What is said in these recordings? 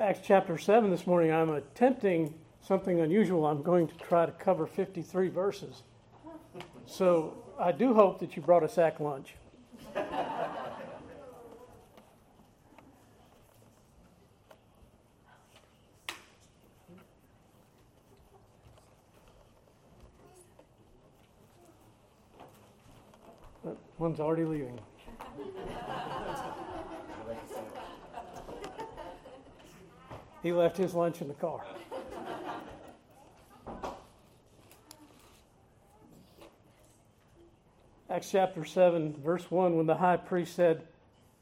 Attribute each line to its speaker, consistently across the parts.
Speaker 1: Acts chapter 7 this morning, I'm attempting something unusual. I'm going to try to cover 53 verses. So I do hope that you brought a sack lunch. One's already leaving. He left his lunch in the car. Acts chapter 7, verse 1, when the high priest said,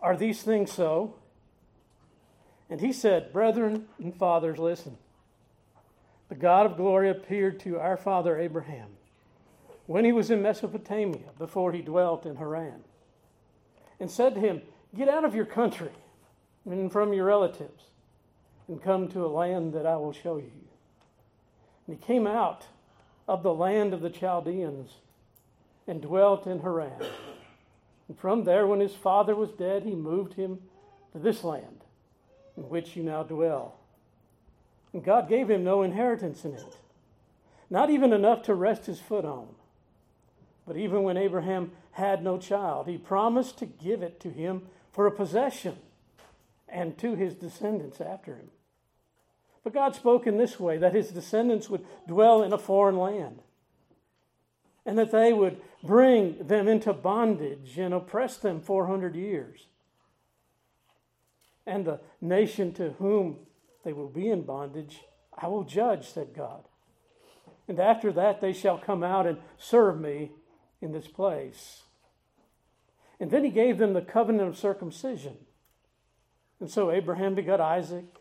Speaker 1: Are these things so? And he said, Brethren and fathers, listen. The God of glory appeared to our father Abraham when he was in Mesopotamia before he dwelt in Haran, and said to him, Get out of your country and from your relatives, and come to a land that I will show you. And he came out of the land of the Chaldeans and dwelt in Haran. And from there, when his father was dead, he moved him to this land in which you now dwell. And God gave him no inheritance in it, not even enough to rest his foot on. But even when Abraham had no child, he promised to give it to him for a possession and to his descendants after him. But God spoke in this way that his descendants would dwell in a foreign land and that they would bring them into bondage and oppress them 400 years. And the nation to whom they will be in bondage, I will judge, said God. And after that they shall come out and serve me in this place. And then he gave them the covenant of circumcision. And so Abraham begot Isaac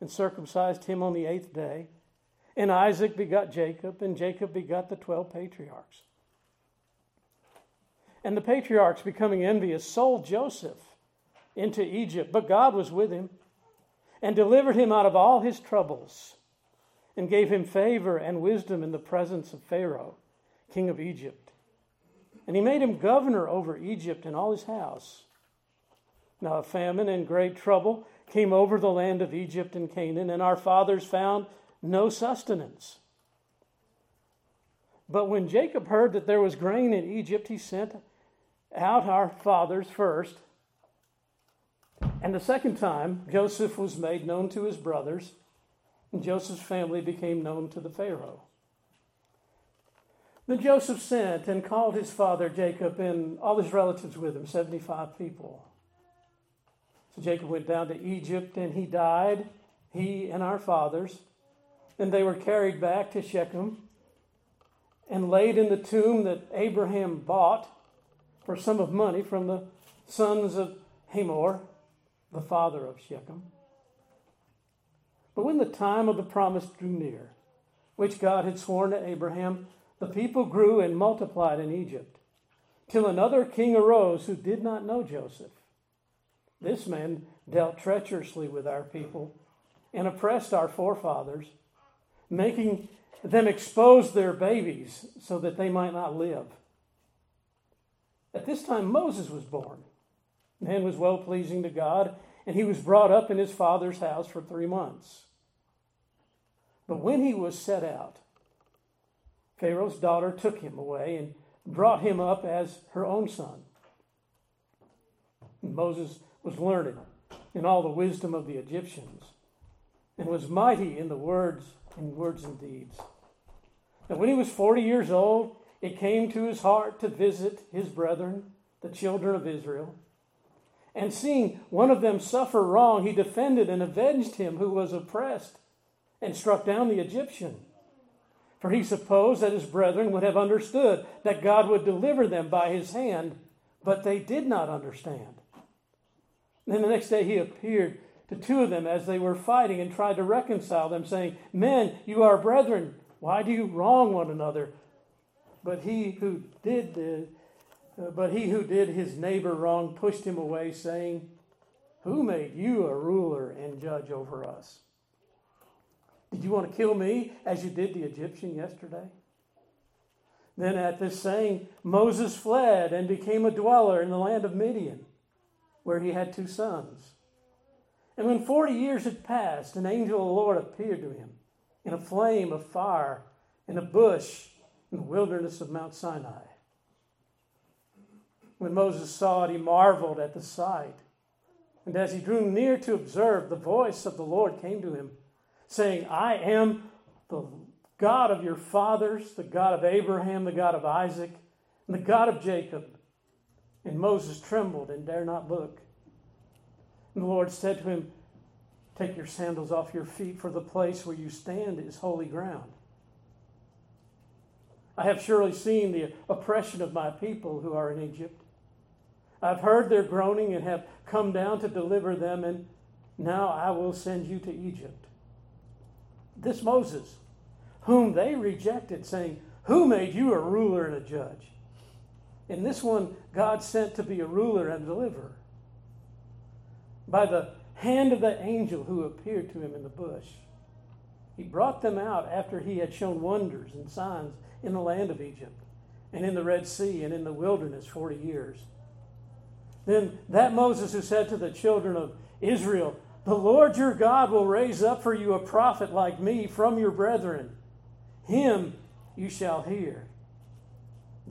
Speaker 1: and circumcised him on the eighth day. And Isaac begot Jacob, and Jacob begot the twelve patriarchs. And the patriarchs, becoming envious, sold Joseph into Egypt, but God was with him and delivered him out of all his troubles and gave him favor and wisdom in the presence of Pharaoh, king of Egypt. And he made him governor over Egypt and all his house. Now a famine and great trouble came over the land of Egypt and Canaan, and our fathers found no sustenance. But when Jacob heard that there was grain in Egypt, he sent out our fathers first. And the second time, Joseph was made known to his brothers, and Joseph's family became known to the Pharaoh. Then Joseph sent and called his father Jacob and all his relatives with him, 75 people. So Jacob went down to Egypt and he died, he and our fathers. And they were carried back to Shechem and laid in the tomb that Abraham bought for a sum of money from the sons of Hamor, the father of Shechem. But when the time of the promise drew near, which God had sworn to Abraham, the people grew and multiplied in Egypt, till another king arose who did not know Joseph. This man dealt treacherously with our people and oppressed our forefathers, making them expose their babies so that they might not live. At this time, Moses was born. Man was well pleasing to God, and he was brought up in his father's house for three months. But when he was set out, Pharaoh's daughter took him away and brought him up as her own son. Moses was learned in all the wisdom of the Egyptians and was mighty in the words in words and deeds. And when he was 40 years old, it came to his heart to visit his brethren, the children of Israel. And seeing one of them suffer wrong, he defended and avenged him who was oppressed and struck down the Egyptian. For he supposed that his brethren would have understood that God would deliver them by his hand, but they did not understand. Then the next day he appeared to two of them as they were fighting and tried to reconcile them, saying, Men, you are brethren. Why do you wrong one another? But he who did the, uh, but he who did his neighbor wrong pushed him away, saying, Who made you a ruler and judge over us? Did you want to kill me as you did the Egyptian yesterday? Then at this saying, Moses fled and became a dweller in the land of Midian, where he had two sons. And when 40 years had passed, an angel of the Lord appeared to him in a flame of fire in a bush in the wilderness of Mount Sinai. When Moses saw it, he marveled at the sight. And as he drew near to observe, the voice of the Lord came to him, saying, I am the God of your fathers, the God of Abraham, the God of Isaac, and the God of Jacob. And Moses trembled and dare not look. And the Lord said to him, Take your sandals off your feet, for the place where you stand is holy ground. I have surely seen the oppression of my people who are in Egypt. I've heard their groaning and have come down to deliver them, and now I will send you to Egypt. This Moses, whom they rejected, saying, Who made you a ruler and a judge? And this one God sent to be a ruler and deliverer. By the hand of the angel who appeared to him in the bush. He brought them out after he had shown wonders and signs in the land of Egypt, and in the Red Sea, and in the wilderness 40 years. Then that Moses who said to the children of Israel, The Lord your God will raise up for you a prophet like me from your brethren. Him you shall hear.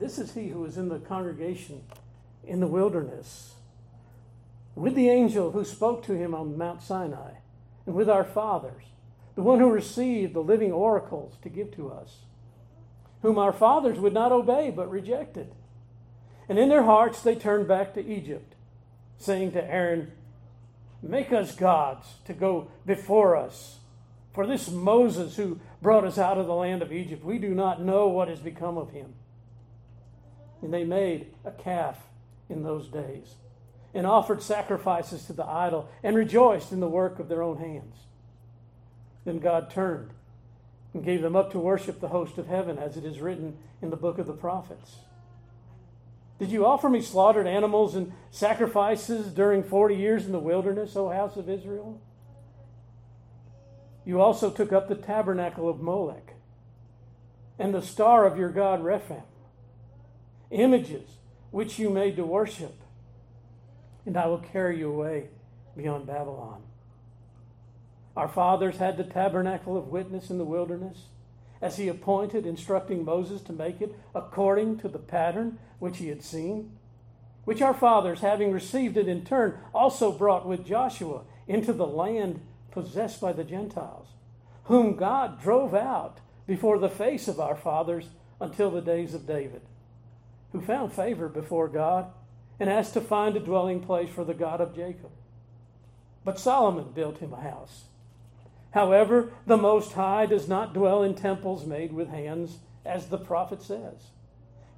Speaker 1: This is he who was in the congregation in the wilderness with the angel who spoke to him on Mount Sinai, and with our fathers, the one who received the living oracles to give to us, whom our fathers would not obey but rejected. And in their hearts they turned back to Egypt, saying to Aaron, Make us gods to go before us. For this Moses who brought us out of the land of Egypt, we do not know what has become of him. And they made a calf in those days and offered sacrifices to the idol and rejoiced in the work of their own hands. Then God turned and gave them up to worship the host of heaven, as it is written in the book of the prophets. Did you offer me slaughtered animals and sacrifices during 40 years in the wilderness, O house of Israel? You also took up the tabernacle of Molech and the star of your god Rephan, images which you made to worship and I will carry you away beyond Babylon. Our fathers had the tabernacle of witness in the wilderness, as he appointed, instructing Moses to make it according to the pattern which he had seen, which our fathers, having received it in turn, also brought with Joshua into the land possessed by the Gentiles, whom God drove out before the face of our fathers until the days of David, who found favor before God and asked to find a dwelling place for the God of Jacob. But Solomon built him a house. However, the Most High does not dwell in temples made with hands, as the prophet says.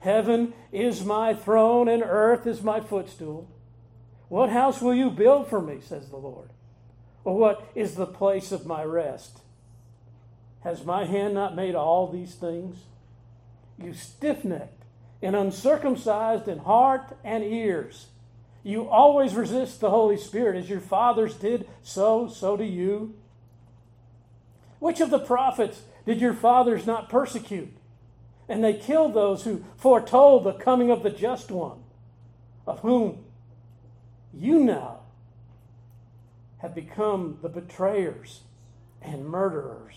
Speaker 1: Heaven is my throne, and earth is my footstool. What house will you build for me, says the Lord? Or what is the place of my rest? Has my hand not made all these things? You stiff necked and uncircumcised in heart and ears. You always resist the Holy Spirit as your fathers did, so, so do you. Which of the prophets did your fathers not persecute? And they killed those who foretold the coming of the just one, of whom you now have become the betrayers and murderers,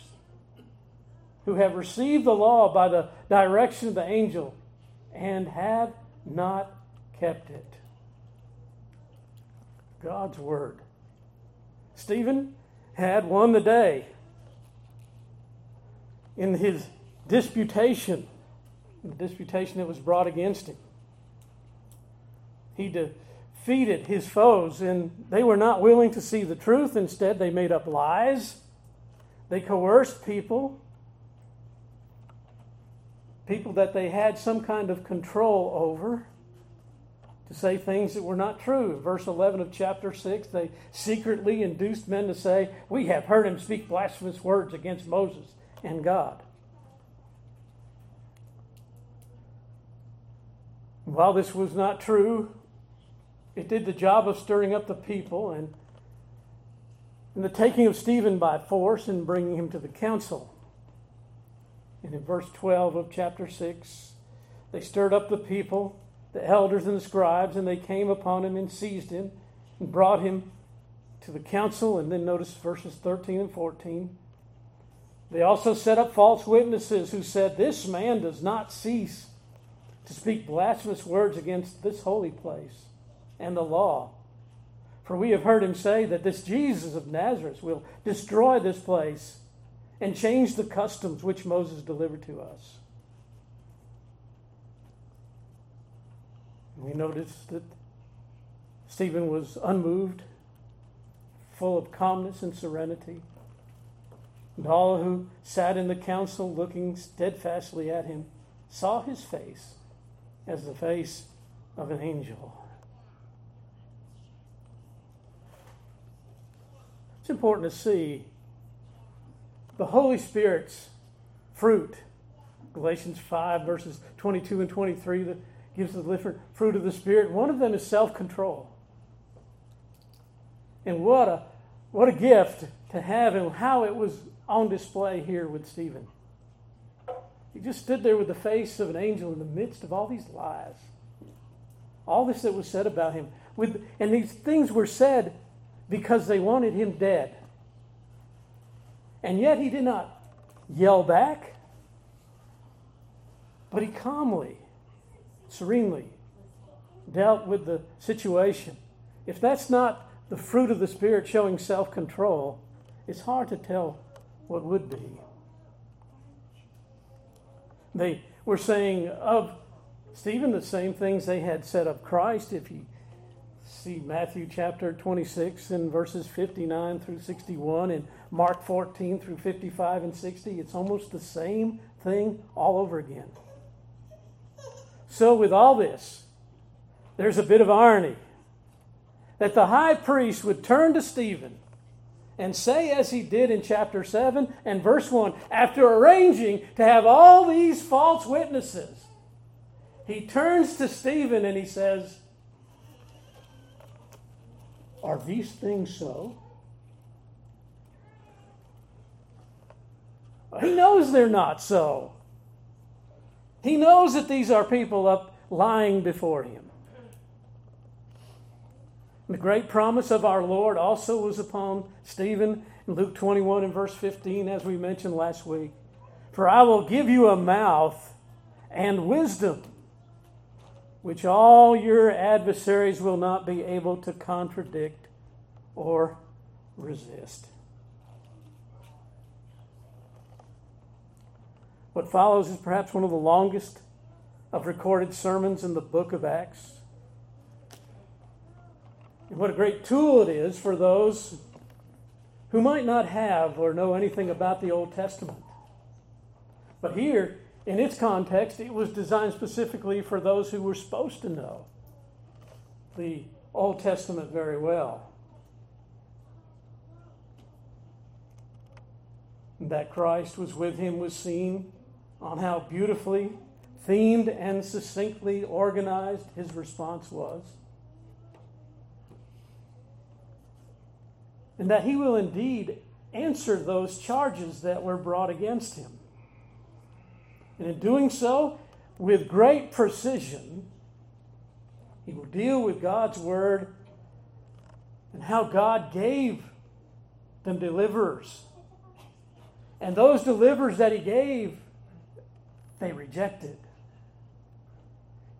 Speaker 1: who have received the law by the direction of the angel and have not kept it. God's Word. Stephen had won the day in his disputation, the disputation that was brought against him. He defeated his foes, and they were not willing to see the truth. Instead, they made up lies. They coerced people people that they had some kind of control over to say things that were not true. Verse 11 of chapter 6, they secretly induced men to say, We have heard him speak blasphemous words against Moses and God. While this was not true, it did the job of stirring up the people and, and the taking of Stephen by force and bringing him to the council. And in verse 12 of chapter 6, they stirred up the people, the elders and the scribes, and they came upon him and seized him and brought him to the council, and then notice verses 13 and 14. They also set up false witnesses who said, This man does not cease to speak blasphemous words against this holy place and the law. For we have heard him say that this Jesus of Nazareth will destroy this place and change the customs which Moses delivered to us. We notice that Stephen was unmoved, full of calmness and serenity. And all who sat in the council looking steadfastly at him saw his face as the face of an angel. It's important to see the Holy Spirit's fruit. Galatians 5, verses 22 and 23, that gives us the different fruit of the Spirit. One of them is self control. And what a, what a gift to have, and how it was on display here with Stephen. He just stood there with the face of an angel in the midst of all these lies. All this that was said about him. With, and these things were said because they wanted him dead. And yet he did not yell back, but he calmly, serenely dealt with the situation. If that's not the fruit of the Spirit showing self control, it's hard to tell what would be. They were saying of Stephen the same things they had said of Christ. If you see Matthew chapter 26 and verses 59 through 61 and Mark 14 through 55 and 60, it's almost the same thing all over again. So, with all this, there's a bit of irony that the high priest would turn to Stephen and say, as he did in chapter 7 and verse 1, after arranging to have all these false witnesses, he turns to Stephen and he says, Are these things so? He knows they're not so. He knows that these are people up lying before him. The great promise of our Lord also was upon Stephen in Luke 21 and verse 15, as we mentioned last week. For I will give you a mouth and wisdom, which all your adversaries will not be able to contradict or resist. What follows is perhaps one of the longest of recorded sermons in the book of Acts. And what a great tool it is for those who might not have or know anything about the Old Testament. But here, in its context, it was designed specifically for those who were supposed to know the Old Testament very well. That Christ was with him was seen on how beautifully themed and succinctly organized his response was. and that he will indeed answer those charges that were brought against him. And in doing so, with great precision, he will deal with God's word and how God gave them deliverers. And those deliverers that he gave, they rejected.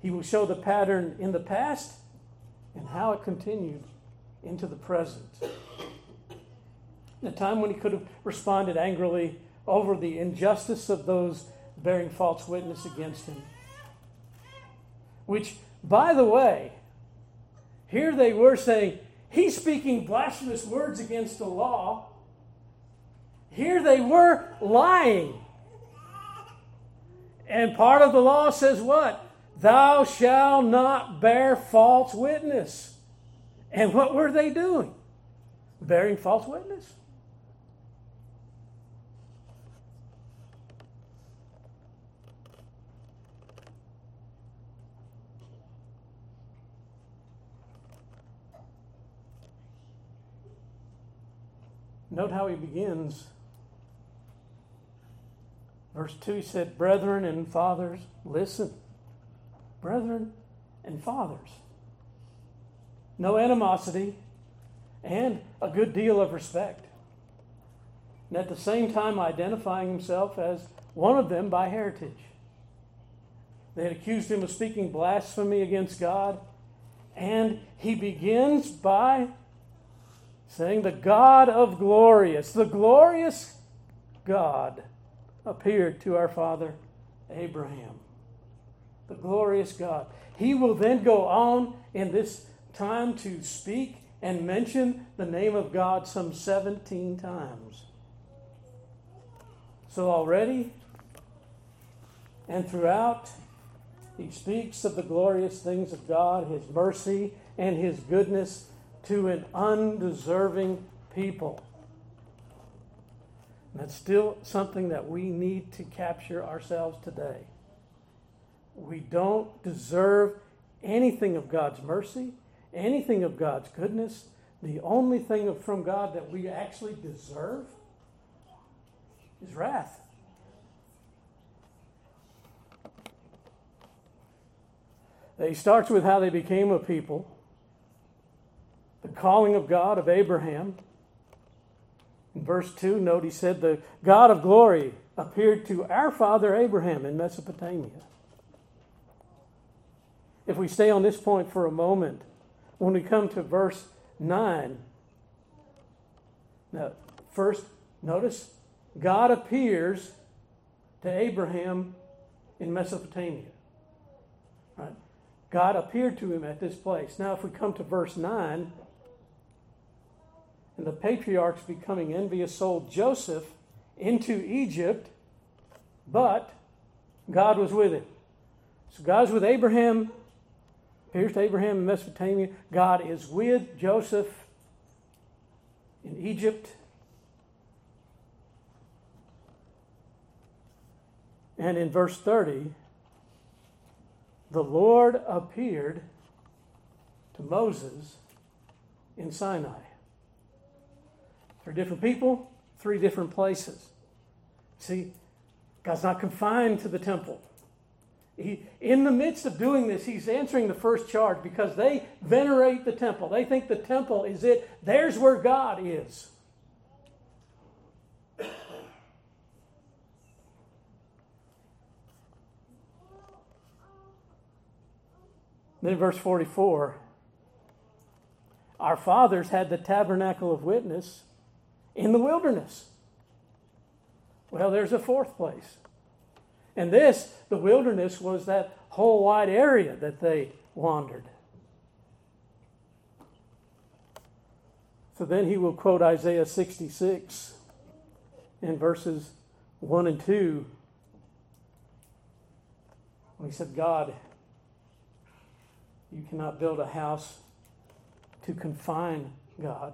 Speaker 1: He will show the pattern in the past and how it continued into the present a time when he could have responded angrily over the injustice of those bearing false witness against him. Which, by the way, here they were saying, he's speaking blasphemous words against the law. Here they were lying. And part of the law says what? Thou shalt not bear false witness. And what were they doing? Bearing false witness. Note how he begins. Verse 2 he said, Brethren and fathers, listen. Brethren and fathers. No animosity and a good deal of respect. And at the same time, identifying himself as one of them by heritage. They had accused him of speaking blasphemy against God. And he begins by saying, The God of glorious, the glorious God appeared to our father Abraham. The glorious God. He will then go on in this time to speak and mention the name of God some 17 times. So already and throughout, he speaks of the glorious things of God, his mercy, and his goodness to an undeserving people. And that's still something that we need to capture ourselves today. We don't deserve anything of God's mercy, anything of God's goodness. The only thing from God that we actually deserve is wrath. He starts with how they became a people, the calling of God of Abraham, in verse 2, note he said, The God of glory appeared to our father Abraham in Mesopotamia. If we stay on this point for a moment, when we come to verse 9, now, first, notice God appears to Abraham in Mesopotamia. Right? God appeared to him at this place. Now, if we come to verse 9, and the patriarchs becoming envious sold Joseph into Egypt, but God was with him. So God's with Abraham, appears to Abraham in Mesopotamia. God is with Joseph in Egypt. And in verse 30, the Lord appeared to Moses in Sinai. Three different people, three different places. See, God's not confined to the temple. He, in the midst of doing this, he's answering the first charge because they venerate the temple. They think the temple is it. There's where God is. Then, verse 44 Our fathers had the tabernacle of witness in the wilderness. Well, there's a fourth place. And this, the wilderness, was that whole wide area that they wandered. So then he will quote Isaiah 66 in verses 1 and 2. When he said, God, you cannot build a house to confine God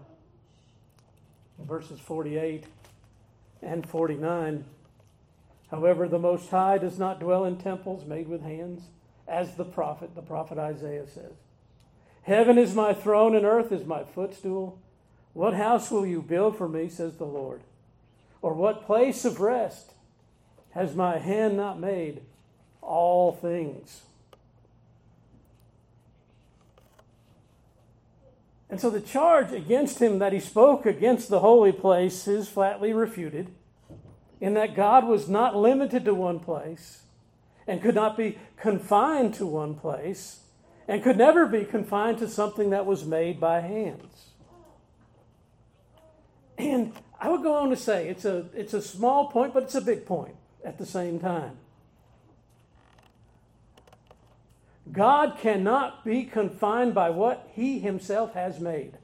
Speaker 1: verses 48 and 49. However, the Most High does not dwell in temples made with hands, as the prophet, the prophet Isaiah says. Heaven is my throne and earth is my footstool. What house will you build for me, says the Lord? Or what place of rest has my hand not made? All things. And so the charge against him that he spoke against the holy place is flatly refuted, in that God was not limited to one place and could not be confined to one place and could never be confined to something that was made by hands. And I would go on to say it's a, it's a small point, but it's a big point at the same time. God cannot be confined by what he himself has made.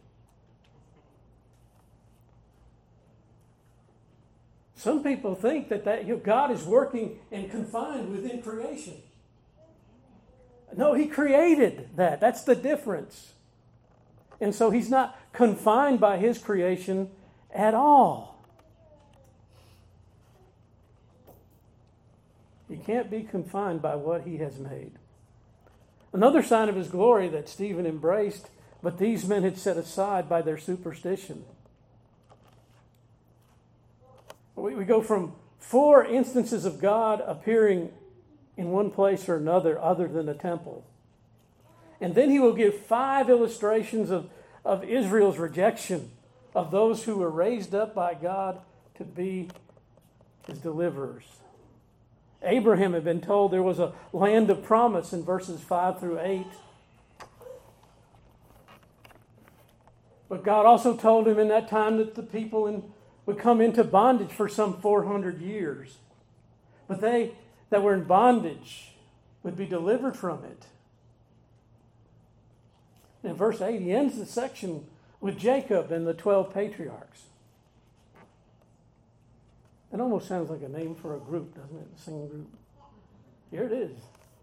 Speaker 1: Some people think that, that you know, God is working and confined within creation. No, he created that. That's the difference. And so he's not confined by his creation at all. He can't be confined by what he has made. Another sign of his glory that Stephen embraced, but these men had set aside by their superstition. We, we go from four instances of God appearing in one place or another other than the temple. And then he will give five illustrations of, of Israel's rejection of those who were raised up by God to be his deliverers. Abraham had been told there was a land of promise in verses 5 through 8. But God also told him in that time that the people in, would come into bondage for some 400 years. But they that were in bondage would be delivered from it. In verse 8, he ends the section with Jacob and the 12 patriarchs. It almost sounds like a name for a group, doesn't it? A singing group. Here it is.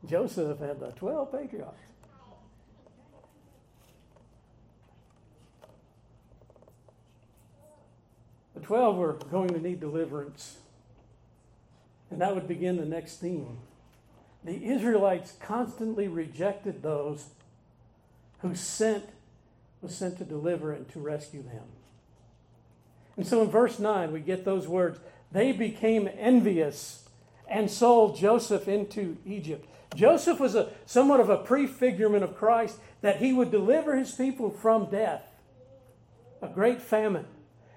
Speaker 1: Joseph had the 12 patriarchs. The 12 were going to need deliverance. And that would begin the next theme. The Israelites constantly rejected those who sent was sent to deliver and to rescue them. And so in verse 9 we get those words, they became envious and sold Joseph into Egypt. Joseph was a somewhat of a prefigurement of Christ that he would deliver his people from death, a great famine.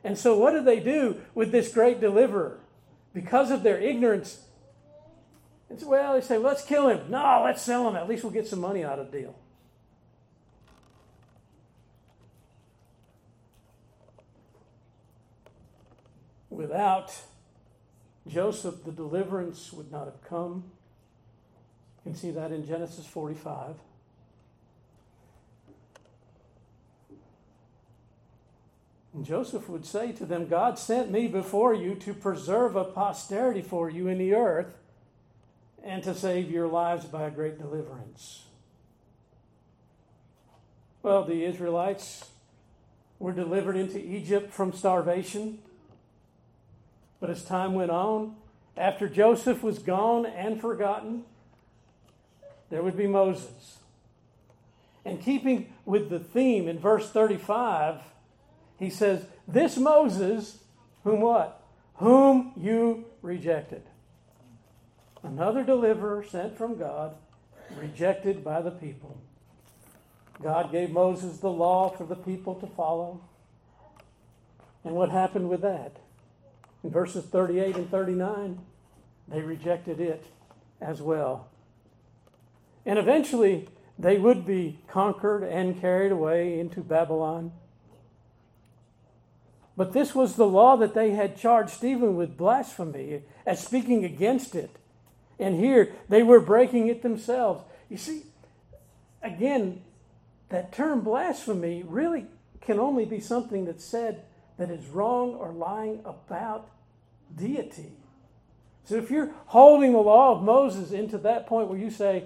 Speaker 1: And so, what do they do with this great deliverer? Because of their ignorance, well, they say, let's kill him. No, let's sell him. At least we'll get some money out of the deal. Without Joseph, the deliverance would not have come. You can see that in Genesis 45. And Joseph would say to them, God sent me before you to preserve a posterity for you in the earth and to save your lives by a great deliverance. Well, the Israelites were delivered into Egypt from starvation. But as time went on, after Joseph was gone and forgotten, there would be Moses. And keeping with the theme in verse 35, he says, This Moses, whom what? Whom you rejected. Another deliverer sent from God, rejected by the people. God gave Moses the law for the people to follow. And what happened with that? In verses 38 and 39, they rejected it as well. And eventually, they would be conquered and carried away into Babylon. But this was the law that they had charged Stephen with blasphemy as speaking against it. And here they were breaking it themselves. You see, again, that term blasphemy really can only be something that's said that is wrong or lying about deity. So if you're holding the law of Moses into that point where you say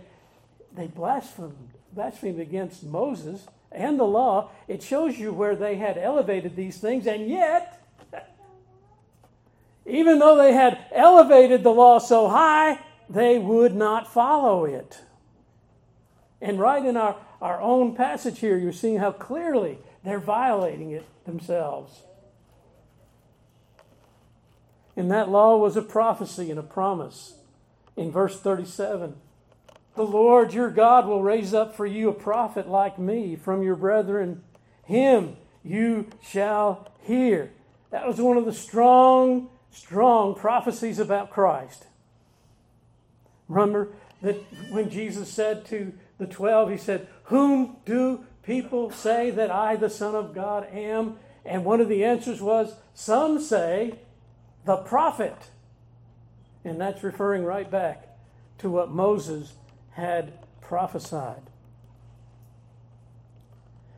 Speaker 1: they blasphemed, blasphemed against Moses and the law, it shows you where they had elevated these things, and yet, even though they had elevated the law so high, they would not follow it. And right in our, our own passage here, you're seeing how clearly they're violating it themselves. And that law was a prophecy and a promise. In verse 37, the Lord your God will raise up for you a prophet like me from your brethren. Him you shall hear. That was one of the strong, strong prophecies about Christ. Remember that when Jesus said to the twelve, He said, Whom do people say that I, the Son of God, am? And one of the answers was, Some say the prophet. And that's referring right back to what Moses had prophesied.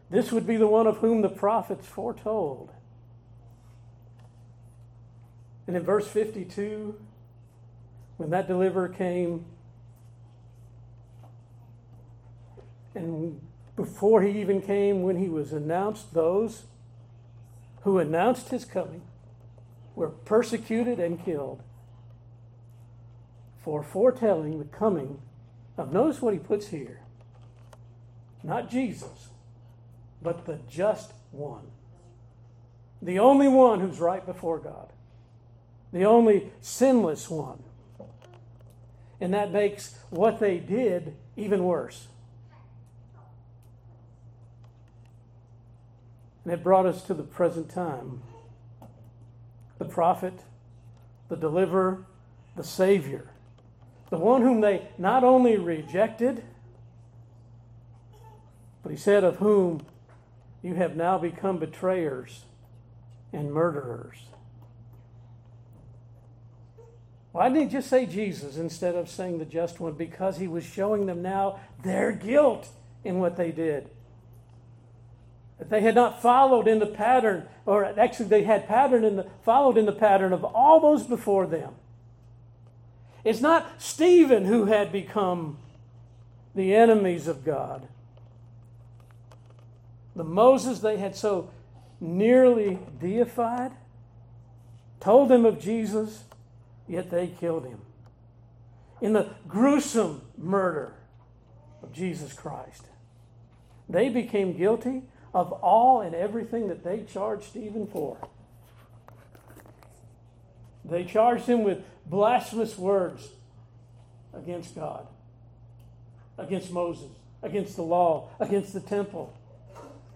Speaker 1: This would be the one of whom the prophets foretold. And in verse 52, when that deliverer came, and before he even came, when he was announced, those who announced his coming were persecuted and killed for foretelling the coming of, notice what he puts here, not Jesus, but the just one. The only one who's right before God. The only sinless one. And that makes what they did even worse. And it brought us to the present time. The prophet, the deliverer, the Savior, the one whom they not only rejected, but he said, of whom you have now become betrayers and murderers. Why didn't he just say Jesus instead of saying the just one? Because he was showing them now their guilt in what they did. They had not followed in the pattern, or actually they had pattern in the, followed in the pattern of all those before them. It's not Stephen who had become the enemies of God. The Moses they had so nearly deified told them of Jesus, yet they killed him. In the gruesome murder of Jesus Christ, they became guilty of all and everything that they charged Stephen for. They charged him with blasphemous words against God, against Moses, against the law, against the temple.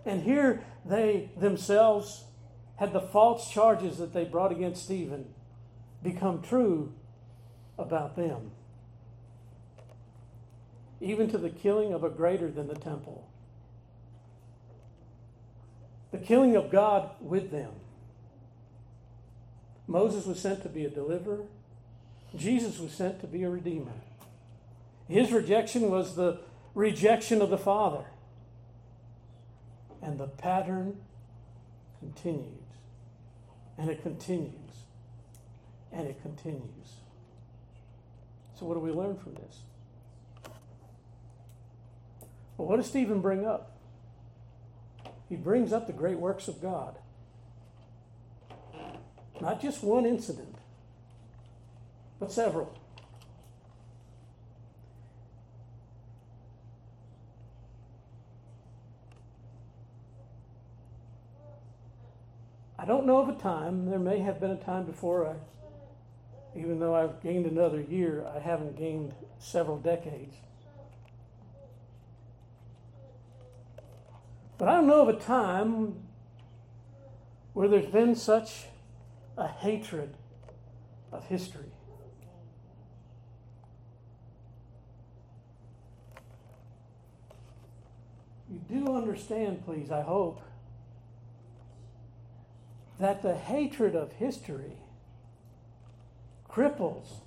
Speaker 1: And here they themselves had the false charges that they brought against Stephen become true about them, even to the killing of a greater than the temple, the killing of God with them. Moses was sent to be a deliverer. Jesus was sent to be a redeemer. His rejection was the rejection of the Father. And the pattern continues. And it continues. And it continues. So, what do we learn from this? Well, what does Stephen bring up? He brings up the great works of God. Not just one incident, but several. I don't know of a time, there may have been a time before I, even though I've gained another year, I haven't gained several decades. But I don't know of a time where there's been such a hatred of history. You do understand, please, I hope, that the hatred of history cripples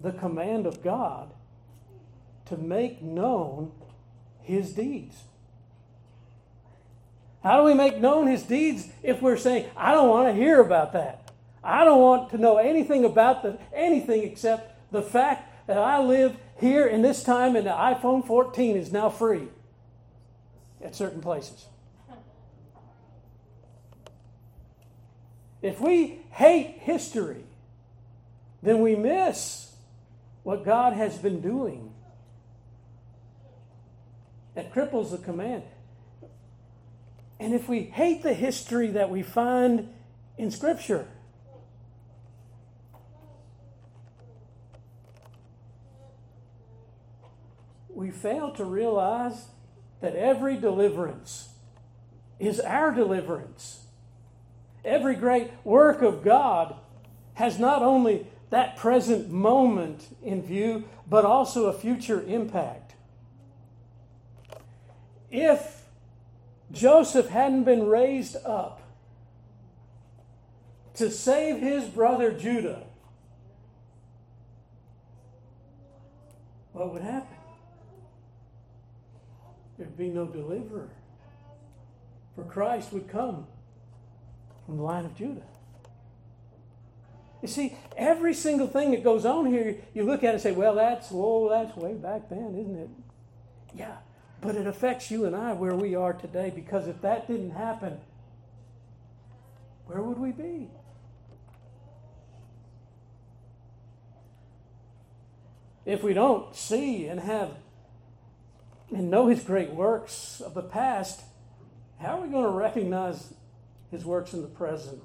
Speaker 1: the command of God to make known his deeds. How do we make known his deeds if we're saying, I don't want to hear about that? I don't want to know anything about the, anything except the fact that I live here in this time and the iPhone 14 is now free at certain places. If we hate history, then we miss what God has been doing. That cripples the command. And if we hate the history that we find in Scripture, we fail to realize that every deliverance is our deliverance. Every great work of God has not only that present moment in view, but also a future impact. If Joseph hadn't been raised up to save his brother Judah, what would happen? There'd be no deliverer. For Christ would come from the line of Judah. You see, every single thing that goes on here, you look at it and say, well, that's, whoa, that's way back then, isn't it? Yeah, but it affects you and I where we are today because if that didn't happen, where would we be? If we don't see and have and know his great works of the past, how are we going to recognize his works in the present.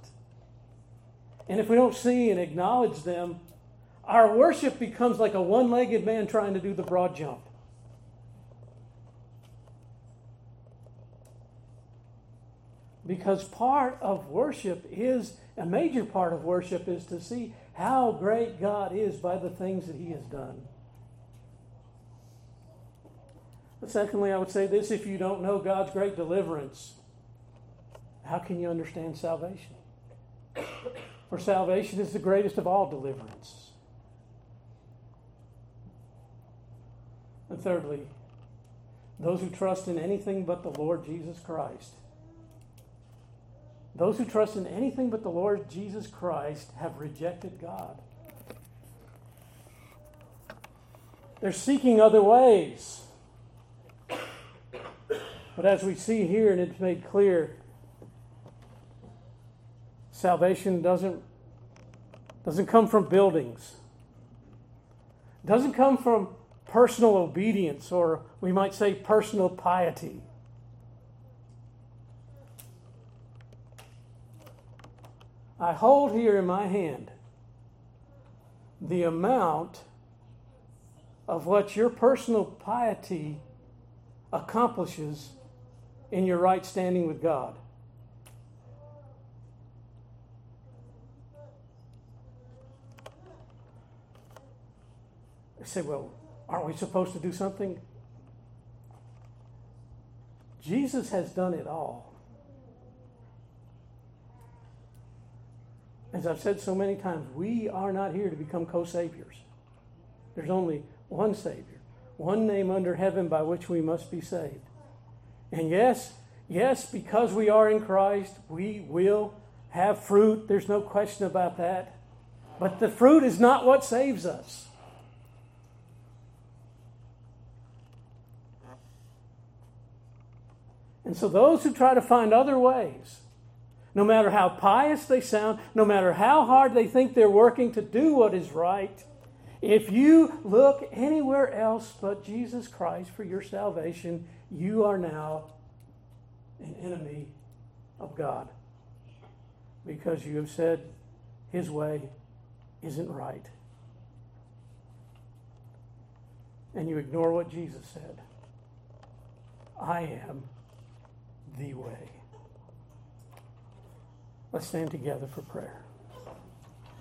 Speaker 1: And if we don't see and acknowledge them, our worship becomes like a one legged man trying to do the broad jump. Because part of worship is, a major part of worship is to see how great God is by the things that He has done. But secondly, I would say this if you don't know God's great deliverance, how can you understand salvation? For salvation is the greatest of all deliverance. And thirdly, those who trust in anything but the Lord Jesus Christ. Those who trust in anything but the Lord Jesus Christ have rejected God. They're seeking other ways. But as we see here, and it's made clear, salvation doesn't, doesn't come from buildings, doesn't come from personal obedience, or we might say personal piety. I hold here in my hand the amount of what your personal piety accomplishes in your right standing with God. I say, well, aren't we supposed to do something? Jesus has done it all. As I've said so many times, we are not here to become co saviors. There's only one Savior, one name under heaven by which we must be saved. And yes, yes, because we are in Christ, we will have fruit. There's no question about that. But the fruit is not what saves us. And so, those who try to find other ways, no matter how pious they sound, no matter how hard they think they're working to do what is right, if you look anywhere else but Jesus Christ for your salvation, you are now an enemy of God because you have said his way isn't right. And you ignore what Jesus said I am the way. Let's stand together for prayer.